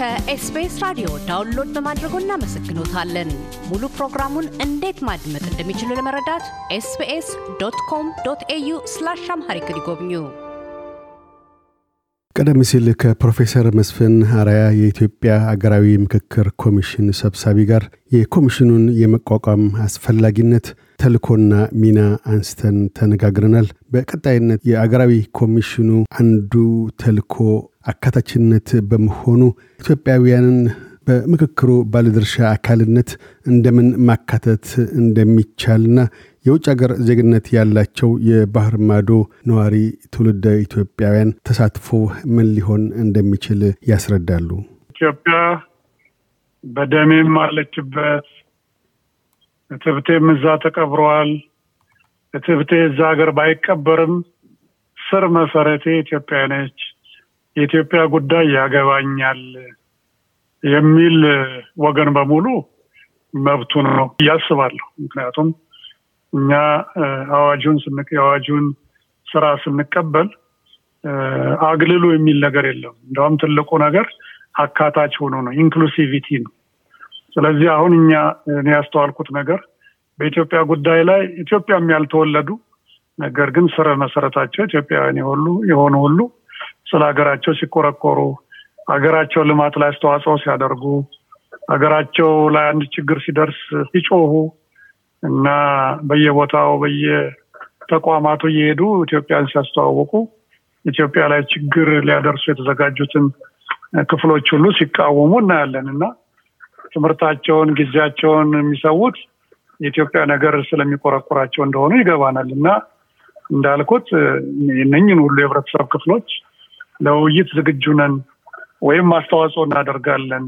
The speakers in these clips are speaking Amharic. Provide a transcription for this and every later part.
ከ SBS ራዲዮ download በማድረጎ እናመሰግኖታለን። ሙሉ ፕሮግራሙን እንዴት ማድመጥ እንደሚችሉ ለመረዳት SBS dot com dot au slash Amharic ይጎብኙ። ቀደም ሲል ከፕሮፌሰር መስፍን አራያ የኢትዮጵያ አገራዊ ምክክር ኮሚሽን ሰብሳቢ ጋር የኮሚሽኑን የመቋቋም አስፈላጊነት ተልኮና ሚና አንስተን ተነጋግረናል። በቀጣይነት የአገራዊ ኮሚሽኑ አንዱ ተልኮ አካታችነት በመሆኑ ኢትዮጵያውያንን በምክክሩ ባለድርሻ አካልነት እንደምን ማካተት እንደሚቻልና የውጭ ሀገር ዜግነት ያላቸው የባህር ማዶ ነዋሪ ትውልደ ኢትዮጵያውያን ተሳትፎ ምን ሊሆን እንደሚችል ያስረዳሉ። ኢትዮጵያ በደሜም አለችበት፣ እትብቴም እዛ ተቀብረዋል። እትብቴ እዛ ሀገር ባይቀበርም ስር መሰረቴ ኢትዮጵያ ነች። የኢትዮጵያ ጉዳይ ያገባኛል የሚል ወገን በሙሉ መብቱ ነው እያስባለሁ። ምክንያቱም እኛ አዋጁን ስንቅ የአዋጁን ስራ ስንቀበል አግልሉ የሚል ነገር የለም። እንደውም ትልቁ ነገር አካታች ሆኖ ነው፣ inclusivity ነው። ስለዚህ አሁን እኛ እኔ ያስተዋልኩት ነገር በኢትዮጵያ ጉዳይ ላይ ኢትዮጵያም ያልተወለዱ ነገር ግን ስረ መሰረታቸው ኢትዮጵያውያን የሆኑ ሁሉ ስለ ሀገራቸው ሲቆረቆሩ ሀገራቸው ልማት ላይ አስተዋጽኦ ሲያደርጉ ሀገራቸው ላይ አንድ ችግር ሲደርስ ሲጮሁ እና በየቦታው በየተቋማቱ እየሄዱ ኢትዮጵያን ሲያስተዋውቁ ኢትዮጵያ ላይ ችግር ሊያደርሱ የተዘጋጁትን ክፍሎች ሁሉ ሲቃወሙ እናያለን እና ትምህርታቸውን፣ ጊዜያቸውን የሚሰዉት የኢትዮጵያ ነገር ስለሚቆረቁራቸው እንደሆኑ ይገባናል እና እንዳልኩት እነኝን ሁሉ የህብረተሰብ ክፍሎች ለውይይት ዝግጁ ነን ወይም አስተዋጽኦ እናደርጋለን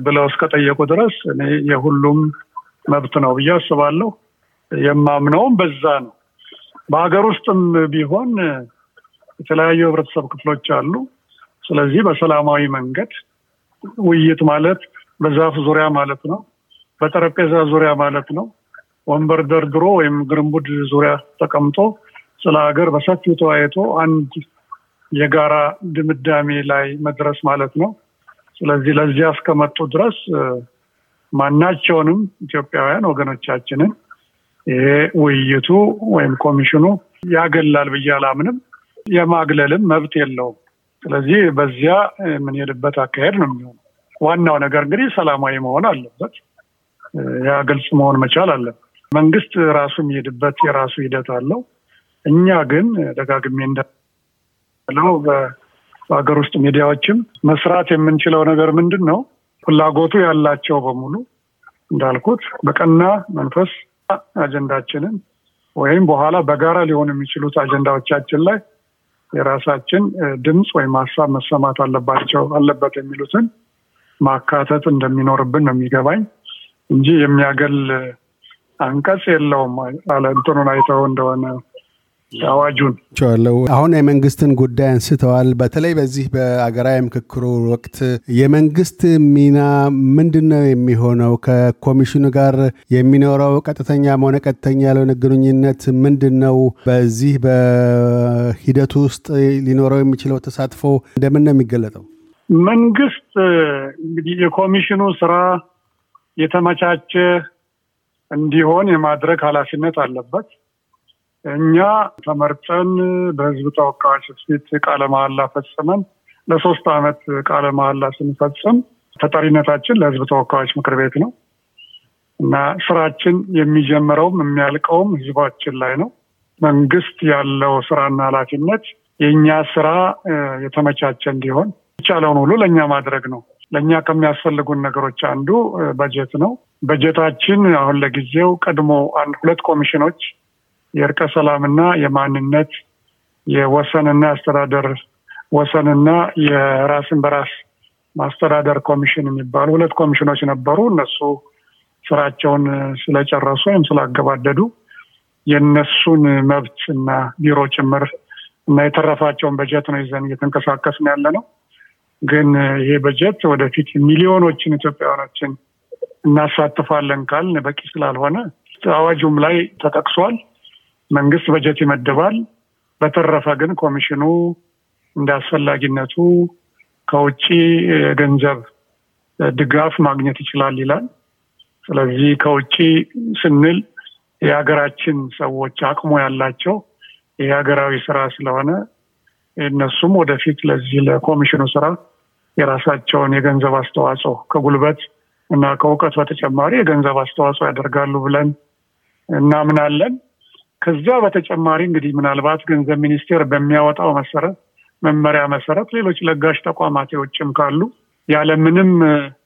ብለው እስከጠየቁ ድረስ እኔ የሁሉም መብት ነው ብዬ አስባለሁ። የማምነውም በዛ ነው። በሀገር ውስጥም ቢሆን የተለያዩ ህብረተሰብ ክፍሎች አሉ። ስለዚህ በሰላማዊ መንገድ ውይይት ማለት በዛፍ ዙሪያ ማለት ነው፣ በጠረጴዛ ዙሪያ ማለት ነው። ወንበር ደርድሮ ወይም ግርንቡድ ዙሪያ ተቀምጦ ስለ ሀገር በሰፊው ተወያይቶ አንድ የጋራ ድምዳሜ ላይ መድረስ ማለት ነው። ስለዚህ ለዚያ እስከመጡ ድረስ ማናቸውንም ኢትዮጵያውያን ወገኖቻችንን ይሄ ውይይቱ ወይም ኮሚሽኑ ያገላል ብዬ አላምንም። የማግለልም መብት የለውም። ስለዚህ በዚያ የምንሄድበት አካሄድ ነው የሚሆነው። ዋናው ነገር እንግዲህ ሰላማዊ መሆን አለበት። ያ ግልጽ መሆን መቻል አለበት። መንግስት ራሱ የሚሄድበት የራሱ ሂደት አለው። እኛ ግን ደጋግሜ እንዳለው በሀገር ውስጥ ሚዲያዎችም መስራት የምንችለው ነገር ምንድን ነው? ፍላጎቱ ያላቸው በሙሉ እንዳልኩት በቀና መንፈስ አጀንዳችንን ወይም በኋላ በጋራ ሊሆኑ የሚችሉት አጀንዳዎቻችን ላይ የራሳችን ድምፅ ወይም ሀሳብ መሰማት አለባቸው አለበት የሚሉትን ማካተት እንደሚኖርብን ነው የሚገባኝ እንጂ የሚያገል አንቀጽ የለውም። አለ እንትኑን አይተው እንደሆነ አዋጁን ቸዋለው አሁን የመንግስትን ጉዳይ አንስተዋል። በተለይ በዚህ በአገራዊ ምክክሩ ወቅት የመንግስት ሚና ምንድን ነው የሚሆነው? ከኮሚሽኑ ጋር የሚኖረው ቀጥተኛም ሆነ ቀጥተኛ ያልሆነ ግንኙነት ምንድን ነው? በዚህ በሂደቱ ውስጥ ሊኖረው የሚችለው ተሳትፎ እንደምን ነው የሚገለጠው? መንግስት እንግዲህ የኮሚሽኑ ስራ የተመቻቸ እንዲሆን የማድረግ ኃላፊነት አለበት። እኛ ተመርጠን በህዝብ ተወካዮች ፊት ቃለ መሀላ ፈጽመን ለሶስት ዓመት ቃለ መሀላ ስንፈጽም ተጠሪነታችን ለህዝብ ተወካዮች ምክር ቤት ነው እና ስራችን የሚጀምረውም የሚያልቀውም ህዝባችን ላይ ነው። መንግስት ያለው ስራና ኃላፊነት የእኛ ስራ የተመቻቸ እንዲሆን ይቻለውን ሁሉ ለእኛ ማድረግ ነው። ለእኛ ከሚያስፈልጉን ነገሮች አንዱ በጀት ነው። በጀታችን አሁን ለጊዜው ቀድሞ አንድ ሁለት ኮሚሽኖች የእርቀ ሰላምና የማንነት የወሰንና አስተዳደር ወሰንና የራስን በራስ ማስተዳደር ኮሚሽን የሚባሉ ሁለት ኮሚሽኖች ነበሩ። እነሱ ስራቸውን ስለጨረሱ ወይም ስላገባደዱ የነሱን መብት እና ቢሮ ጭምር እና የተረፋቸውን በጀት ነው ይዘን እየተንቀሳቀስን ያለ ነው። ግን ይሄ በጀት ወደፊት ሚሊዮኖችን ኢትዮጵያውያኖችን እናሳትፋለን ካልን በቂ ስላልሆነ አዋጁም ላይ ተጠቅሷል። መንግስት በጀት ይመድባል። በተረፈ ግን ኮሚሽኑ እንደ አስፈላጊነቱ ከውጭ የገንዘብ ድጋፍ ማግኘት ይችላል ይላል። ስለዚህ ከውጭ ስንል የሀገራችን ሰዎች አቅሙ ያላቸው የሀገራዊ ስራ ስለሆነ እነሱም ወደፊት ለዚህ ለኮሚሽኑ ስራ የራሳቸውን የገንዘብ አስተዋጽኦ ከጉልበት እና ከእውቀት በተጨማሪ የገንዘብ አስተዋጽኦ ያደርጋሉ ብለን እናምናለን። ከዛ በተጨማሪ እንግዲህ ምናልባት ገንዘብ ሚኒስቴር በሚያወጣው መሰረት መመሪያ መሰረት ሌሎች ለጋሽ ተቋማት የውጭም ካሉ ያለምንም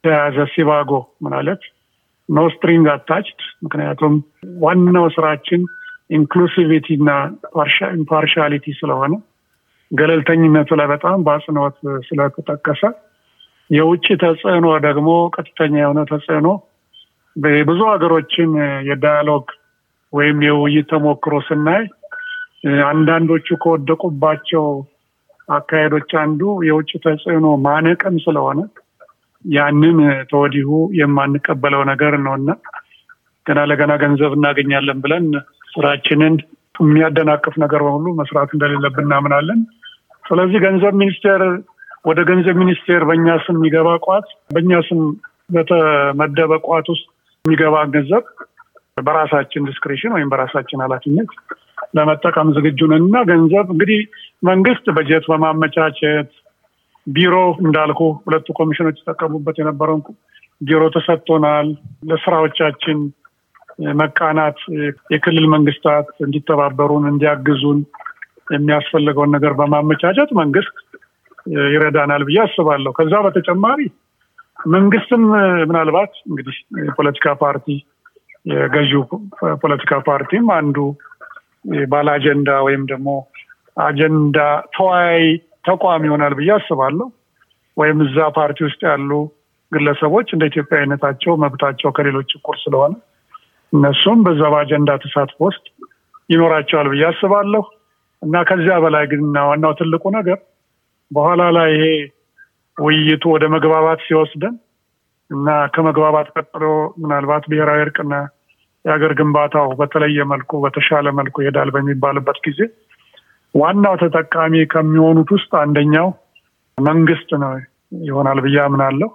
የተያያዘ ሲባጎ ማለት no string attached። ምክንያቱም ዋናው ስራችን inclusivity እና impartiality ስለሆነ ገለልተኝነቱ ላይ በጣም በአጽንኦት ስለተጠቀሰ የውጭ ተጽዕኖ ደግሞ ቀጥተኛ የሆነ ተጽዕኖ ብዙ ሀገሮችን የዳያሎግ ወይም የውይይት ተሞክሮ ስናይ አንዳንዶቹ ከወደቁባቸው አካሄዶች አንዱ የውጭ ተጽዕኖ ማነቅም ስለሆነ ያንን ተወዲሁ የማንቀበለው ነገር ነው ገና ለገና ገንዘብ እናገኛለን ብለን ስራችንን የሚያደናቅፍ ነገር በሁሉ መስራት እንደሌለብን እናምናለን። ስለዚህ ገንዘብ ሚኒስቴር ወደ ገንዘብ ሚኒስቴር በእኛ ስም የሚገባ ቋት በእኛ ስም በተመደበ ቋት ውስጥ የሚገባ ገንዘብ በራሳችን discretion ወይም በራሳችን ኃላፊነት ለመጠቀም ዝግጁ ነን እና ገንዘብ እንግዲህ መንግስት በጀት በማመቻቸት ቢሮ እንዳልኩ ሁለቱ ኮሚሽኖች የተጠቀሙበት የነበረውን ቢሮ ተሰጥቶናል። ለስራዎቻችን መቃናት የክልል መንግስታት እንዲተባበሩን እንዲያግዙን የሚያስፈልገውን ነገር በማመቻቸት መንግስት ይረዳናል ብዬ አስባለሁ። ከዛ በተጨማሪ መንግስትም ምናልባት እንግዲህ የፖለቲካ ፓርቲ የገዢው ፖለቲካ ፓርቲም አንዱ ባለ አጀንዳ ወይም ደግሞ አጀንዳ ተወያይ ተቋም ይሆናል ብዬ አስባለሁ። ወይም እዛ ፓርቲ ውስጥ ያሉ ግለሰቦች እንደ ኢትዮጵያዊነታቸው መብታቸው ከሌሎች እኩል ስለሆነ እነሱም በዛ በአጀንዳ ተሳትፎ ውስጥ ይኖራቸዋል ብዬ አስባለሁ እና ከዚያ በላይ ግን ዋናው ትልቁ ነገር በኋላ ላይ ይሄ ውይይቱ ወደ መግባባት ሲወስደን እና ከመግባባት ቀጥሎ ምናልባት ብሔራዊ እርቅና የሀገር ግንባታው በተለየ መልኩ በተሻለ መልኩ ይሄዳል በሚባልበት ጊዜ ዋናው ተጠቃሚ ከሚሆኑት ውስጥ አንደኛው መንግስት ነው ይሆናል ብዬ አምናለሁ።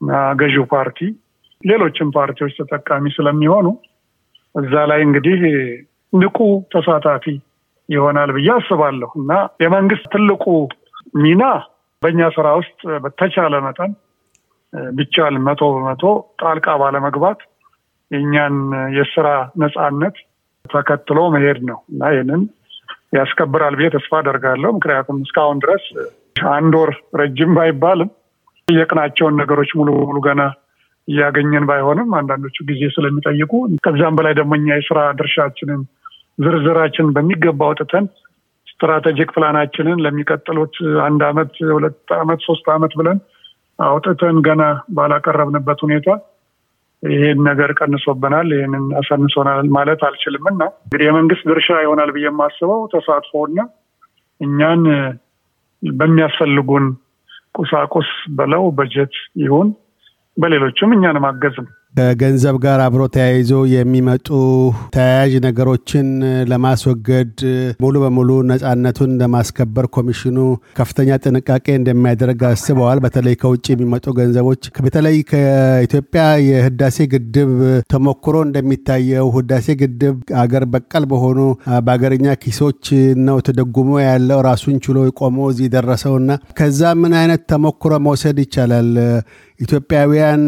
እና ገዢው ፓርቲ ሌሎችም ፓርቲዎች ተጠቃሚ ስለሚሆኑ እዛ ላይ እንግዲህ ንቁ ተሳታፊ ይሆናል ብዬ አስባለሁ። እና የመንግስት ትልቁ ሚና በእኛ ስራ ውስጥ በተቻለ መጠን ቢቻል መቶ በመቶ ጣልቃ ባለመግባት የእኛን የስራ ነፃነት ተከትሎ መሄድ ነው እና ይህንን ያስከብራል ብዬ ተስፋ አደርጋለሁ። ምክንያቱም እስካሁን ድረስ አንድ ወር ረጅም ባይባልም የቅናቸውን ነገሮች ሙሉ በሙሉ ገና እያገኘን ባይሆንም አንዳንዶቹ ጊዜ ስለሚጠይቁ ከዛም በላይ ደግሞ እኛ የስራ ድርሻችንን ዝርዝራችንን በሚገባ አውጥተን strategic plan ኣችንን ለሚቀጥሉት አንድ አመት፣ ሁለት አመት፣ ሶስት አመት ብለን አውጥተን ገና ባላቀረብንበት ሁኔታ ይሄን ነገር ቀንሶብናል፣ ይህንን አሳንሶናል ማለት አልችልም እና እንግዲህ የመንግስት ድርሻ ይሆናል ብዬ የማስበው ተሳትፎና እኛን በሚያስፈልጉን ቁሳቁስ በለው በጀት ይሁን በሌሎችም እኛን ማገዝ ነው። ከገንዘብ ጋር አብሮ ተያይዞ የሚመጡ ተያያዥ ነገሮችን ለማስወገድ ሙሉ በሙሉ ነፃነቱን ለማስከበር ኮሚሽኑ ከፍተኛ ጥንቃቄ እንደሚያደርግ አስበዋል። በተለይ ከውጭ የሚመጡ ገንዘቦች በተለይ ከኢትዮጵያ የህዳሴ ግድብ ተሞክሮ እንደሚታየው ህዳሴ ግድብ አገር በቀል በሆኑ በአገርኛ ኪሶች ነው ተደጉሞ ያለው ራሱን ችሎ ቆሞ እዚህ ደረሰውና ከዛ ምን አይነት ተሞክሮ መውሰድ ይቻላል? ኢትዮጵያውያን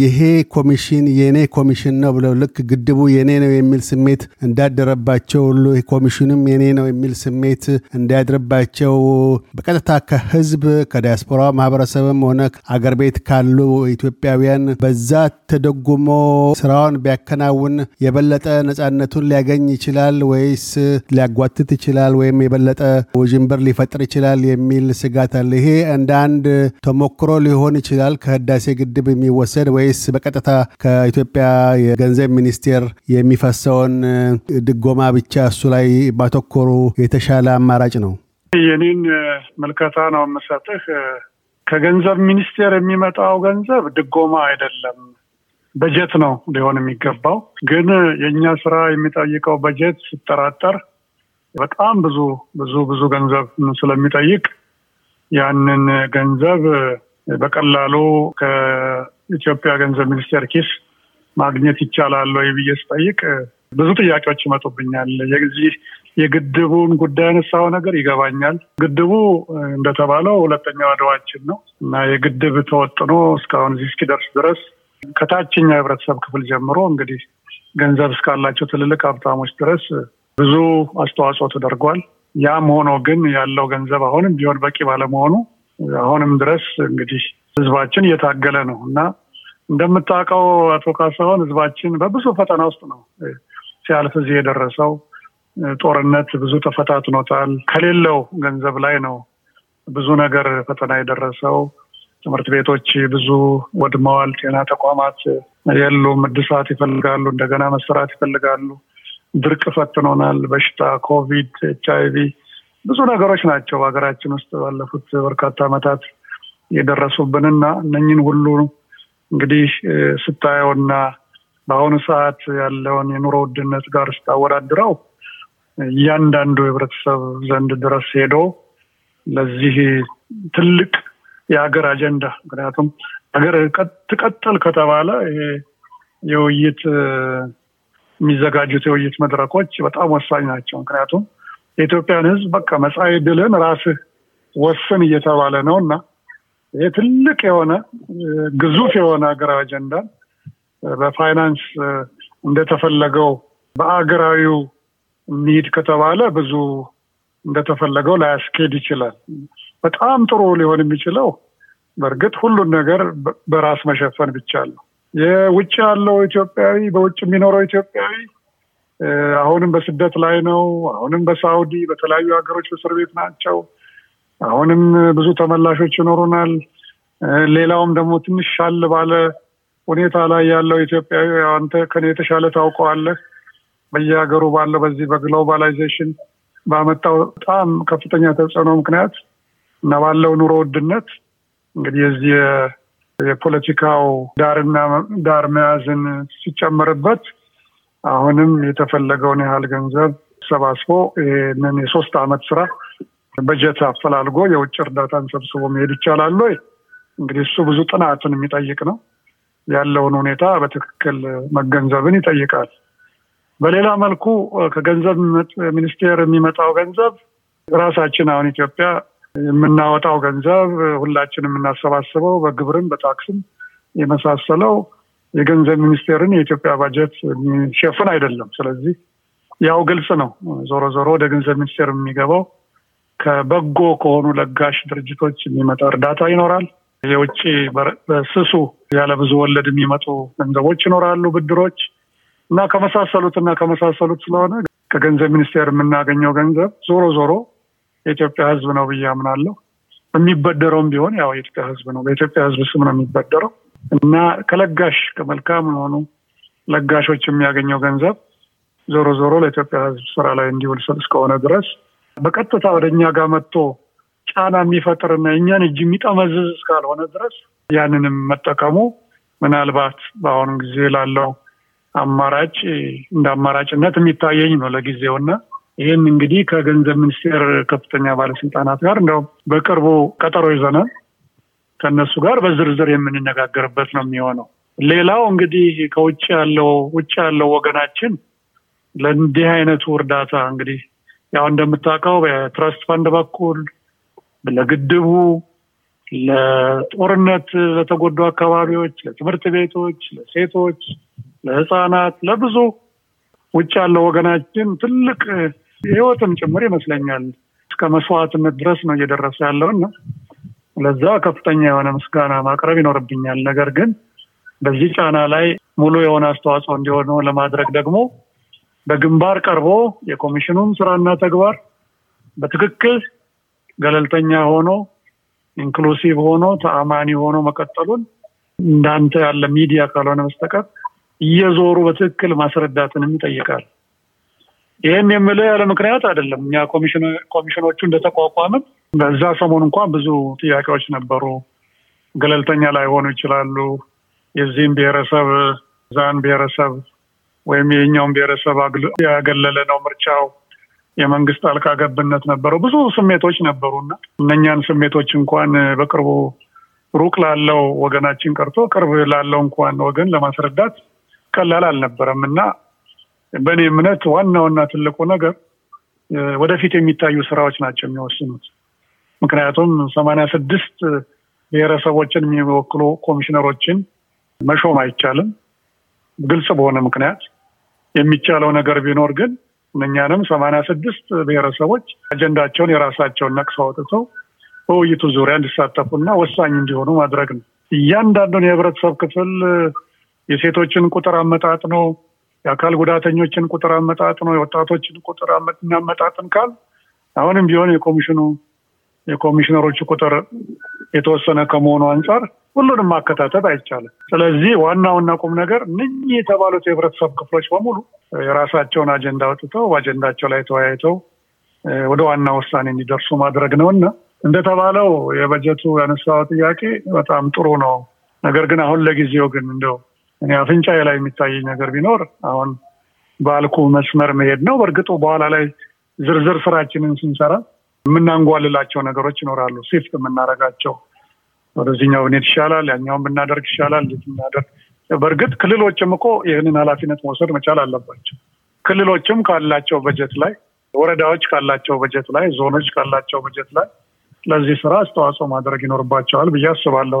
ይሄ ኮሚሽን የኔ ኮሚሽን ነው ብለው ልክ ግድቡ የኔ ነው የሚል ስሜት እንዳደረባቸው ሁሉ ኮሚሽኑም የኔ ነው የሚል ስሜት እንዲያድርባቸው በቀጥታ ከህዝብ ከዲያስፖራ ማህበረሰብም ሆነ አገር ቤት ካሉ ኢትዮጵያውያን በዛ ተደጉሞ ስራውን ቢያከናውን የበለጠ ነፃነቱን ሊያገኝ ይችላል ወይስ ሊያጓትት ይችላል ወይም የበለጠ ውዥንብር ሊፈጥር ይችላል የሚል ስጋት አለ። ይሄ እንደ አንድ ተሞክሮ ሊሆን ይችላል ከህዳሴ ግድብ የሚወሰድ ወይስ በቀጥታ ከኢትዮጵያ የገንዘብ ሚኒስቴር የሚፈሰውን ድጎማ ብቻ እሱ ላይ ማተኮሩ የተሻለ አማራጭ ነው? የኔን መልከታ ነው የምሰጥህ። ከገንዘብ ሚኒስቴር የሚመጣው ገንዘብ ድጎማ አይደለም፣ በጀት ነው ሊሆን የሚገባው። ግን የእኛ ስራ የሚጠይቀው በጀት ሲጠራጠር በጣም ብዙ ብዙ ብዙ ገንዘብ ስለሚጠይቅ ያንን ገንዘብ በቀላሉ ከኢትዮጵያ ገንዘብ ሚኒስቴር ኪስ ማግኘት ይቻላል ወይ ብዬ ስጠይቅ ብዙ ጥያቄዎች ይመጡብኛል። የዚህ የግድቡን ጉዳይ ያነሳው ነገር ይገባኛል። ግድቡ እንደተባለው ሁለተኛው አድዋችን ነው እና የግድብ ተወጥኖ እስካሁን እዚህ እስኪደርስ ድረስ ከታችኛው የህብረተሰብ ክፍል ጀምሮ እንግዲህ ገንዘብ እስካላቸው ትልልቅ ሀብታሞች ድረስ ብዙ አስተዋጽኦ ተደርጓል። ያም ሆኖ ግን ያለው ገንዘብ አሁንም ቢሆን በቂ ባለመሆኑ አሁንም ድረስ እንግዲህ ህዝባችን እየታገለ ነው እና እንደምታውቀው አቶ ካሳሁን ህዝባችን በብዙ ፈተና ውስጥ ነው ሲያልፍ እዚህ የደረሰው። ጦርነት ብዙ ተፈታትኖታል። ከሌለው ገንዘብ ላይ ነው ብዙ ነገር ፈተና የደረሰው። ትምህርት ቤቶች ብዙ ወድመዋል። ጤና ተቋማት የሉም። እድሳት ይፈልጋሉ። እንደገና መሰራት ይፈልጋሉ። ድርቅ ፈትኖናል። በሽታ፣ ኮቪድ፣ ኤች አይ ቪ ብዙ ነገሮች ናቸው በሀገራችን ውስጥ ባለፉት በርካታ ዓመታት የደረሱብንና እነኝን ሁሉ እንግዲህ ስታየውና በአሁኑ ሰዓት ያለውን የኑሮ ውድነት ጋር ስታወዳድረው እያንዳንዱ የህብረተሰብ ዘንድ ድረስ ሄዶ ለዚህ ትልቅ የሀገር አጀንዳ ምክንያቱም ሀገር ትቀጥል ከተባለ የውይይት የሚዘጋጁት የውይይት መድረኮች በጣም ወሳኝ ናቸው። ምክንያቱም የኢትዮጵያን ህዝብ በቃ መጻኢ ድልን ራስህ ወስን እየተባለ ነው እና ይህ ትልቅ የሆነ ግዙፍ የሆነ ሀገራዊ አጀንዳን በፋይናንስ እንደተፈለገው በአገራዊው እንሂድ ከተባለ ብዙ እንደተፈለገው ላያስኬድ ይችላል። በጣም ጥሩ ሊሆን የሚችለው በእርግጥ ሁሉን ነገር በራስ መሸፈን ብቻ ነው። የውጭ ያለው ኢትዮጵያዊ በውጭ የሚኖረው ኢትዮጵያዊ አሁንም በስደት ላይ ነው። አሁንም በሳውዲ በተለያዩ ሀገሮች በእስር ቤት ናቸው። አሁንም ብዙ ተመላሾች ይኖሩናል። ሌላውም ደግሞ ትንሽ ሻል ባለ ሁኔታ ላይ ያለው ኢትዮጵያዊ አንተ ከኔ የተሻለ ታውቀዋለህ። በየሀገሩ ባለው በዚህ በ globalization ባመጣው በጣም ከፍተኛ ተጽዕኖ ምክንያት እና ባለው ኑሮ ውድነት እንግዲህ የዚህ የፖለቲካው ዳርና ዳር መያዝን ሲጨመርበት አሁንም የተፈለገውን ያህል ገንዘብ ሰባስቦ ይህንን የሶስት አመት ስራ በጀት አፈላልጎ የውጭ እርዳታን ሰብስቦ መሄድ ይቻላል ወይ? እንግዲህ እሱ ብዙ ጥናትን የሚጠይቅ ነው። ያለውን ሁኔታ በትክክል መገንዘብን ይጠይቃል። በሌላ መልኩ ከገንዘብ ሚኒስቴር የሚመጣው ገንዘብ ራሳችን አሁን ኢትዮጵያ የምናወጣው ገንዘብ ሁላችን የምናሰባስበው በግብርም በታክስም የመሳሰለው የገንዘብ ሚኒስቴርን የኢትዮጵያ ባጀት የሚሸፍን አይደለም። ስለዚህ ያው ግልጽ ነው። ዞሮ ዞሮ ወደ ገንዘብ ሚኒስቴር የሚገባው ከበጎ ከሆኑ ለጋሽ ድርጅቶች የሚመጣ እርዳታ ይኖራል። የውጭ በስሱ ያለ ብዙ ወለድ የሚመጡ ገንዘቦች ይኖራሉ፣ ብድሮች እና ከመሳሰሉት እና ከመሳሰሉት ስለሆነ ከገንዘብ ሚኒስቴር የምናገኘው ገንዘብ ዞሮ ዞሮ የኢትዮጵያ ሕዝብ ነው ብዬ አምናለሁ። የሚበደረውም ቢሆን ያው የኢትዮጵያ ሕዝብ ነው፣ በኢትዮጵያ ሕዝብ ስም ነው የሚበደረው እና ከለጋሽ ከመልካም የሆኑ ለጋሾች የሚያገኘው ገንዘብ ዞሮ ዞሮ ለኢትዮጵያ ሕዝብ ስራ ላይ እንዲውል እስከሆነ ድረስ በቀጥታ ወደ እኛ ጋር መጥቶ ጫና የሚፈጥርና የእኛን እጅ የሚጠመዝዝ እስካልሆነ ድረስ ያንንም መጠቀሙ ምናልባት በአሁኑ ጊዜ ላለው አማራጭ እንደ አማራጭነት የሚታየኝ ነው ለጊዜውና ይህን እንግዲህ ከገንዘብ ሚኒስቴር ከፍተኛ ባለስልጣናት ጋር እንደውም በቅርቡ ቀጠሮ ይዘናል። ከእነሱ ጋር በዝርዝር የምንነጋገርበት ነው የሚሆነው። ሌላው እንግዲህ ከውጭ ያለው ውጭ ያለው ወገናችን ለእንዲህ አይነቱ እርዳታ እንግዲህ ያው እንደምታውቀው በትረስት ፈንድ በኩል ለግድቡ፣ ለጦርነት ለተጎዱ አካባቢዎች፣ ለትምህርት ቤቶች፣ ለሴቶች፣ ለህፃናት፣ ለብዙ ውጭ ያለው ወገናችን ትልቅ ህይወትም ጭምር ይመስለኛል እስከ መስዋዕትነት ድረስ ነው እየደረሰ ያለው እና ለዛ ከፍተኛ የሆነ ምስጋና ማቅረብ ይኖርብኛል። ነገር ግን በዚህ ጫና ላይ ሙሉ የሆነ አስተዋጽኦ እንዲሆነ ለማድረግ ደግሞ በግንባር ቀርቦ የኮሚሽኑን ስራና ተግባር በትክክል ገለልተኛ ሆኖ inclusive ሆኖ ተአማኒ ሆኖ መቀጠሉን እንዳንተ ያለ ሚዲያ ካልሆነ በስተቀር እየዞሩ በትክክል ማስረዳትንም ይጠይቃል። ይህን የምልህ ያለ ምክንያት አይደለም። እኛ ኮሚሽኖቹ እንደተቋቋምን በዛ ሰሞን እንኳን ብዙ ጥያቄዎች ነበሩ። ገለልተኛ ላይሆኑ ይችላሉ። የዚህም ብሔረሰብ ዛን ብሔረሰብ ወይም የኛውን ብሔረሰብ ያገለለ ነው ምርጫው የመንግስት ጣልቃ ገብነት ነበረው። ብዙ ስሜቶች ነበሩና እነኛን ስሜቶች እንኳን በቅርቡ ሩቅ ላለው ወገናችን ቀርቶ ቅርብ ላለው እንኳን ወገን ለማስረዳት ቀላል አልነበረም እና በእኔ እምነት ዋናውና ትልቁ ነገር ወደፊት የሚታዩ ስራዎች ናቸው የሚወስኑት። ምክንያቱም ሰማንያ ስድስት ብሔረሰቦችን የሚወክሉ ኮሚሽነሮችን መሾም አይቻልም። ግልጽ በሆነ ምክንያት የሚቻለው ነገር ቢኖር ግን እነኛንም ሰማንያ ስድስት ብሔረሰቦች አጀንዳቸውን የራሳቸውን ነቅሰው አውጥተው በውይይቱ ዙሪያ እንዲሳተፉና ወሳኝ እንዲሆኑ ማድረግ ነው። እያንዳንዱን የህብረተሰብ ክፍል የሴቶችን ቁጥር አመጣጥ ነው፣ የአካል ጉዳተኞችን ቁጥር አመጣጥ ነው፣ የወጣቶችን ቁጥር እናመጣጥን ካል አሁንም ቢሆን የኮሚሽኑ የኮሚሽነሮቹ ቁጥር የተወሰነ ከመሆኑ አንጻር ሁሉንም ማከታተት አይቻልም። ስለዚህ ዋናውና ቁም ነገር እነኚህ የተባሉት የህብረተሰብ ክፍሎች በሙሉ የራሳቸውን አጀንዳ አውጥተው በአጀንዳቸው ላይ ተወያይተው ወደ ዋና ውሳኔ እንዲደርሱ ማድረግ ነው እና እንደተባለው የበጀቱ ያነሳው ጥያቄ በጣም ጥሩ ነው። ነገር ግን አሁን ለጊዜው ግን እንደው እኔ አፍንጫዬ ላይ የሚታየኝ ነገር ቢኖር አሁን ባልኩ መስመር መሄድ ነው። በእርግጡ በኋላ ላይ ዝርዝር ስራችንን ስንሰራ የምናንጓልላቸው ነገሮች ይኖራሉ። ሲፍት የምናደርጋቸው ወደዚህኛው ብንሄድ ይሻላል፣ ያኛውን ብናደርግ ይሻላል፣ ብናደርግ። በእርግጥ ክልሎችም እኮ ይህንን ኃላፊነት መውሰድ መቻል አለባቸው። ክልሎችም ካላቸው በጀት ላይ፣ ወረዳዎች ካላቸው በጀት ላይ፣ ዞኖች ካላቸው በጀት ላይ ለዚህ ስራ አስተዋጽኦ ማድረግ ይኖርባቸዋል ብዬ አስባለሁ።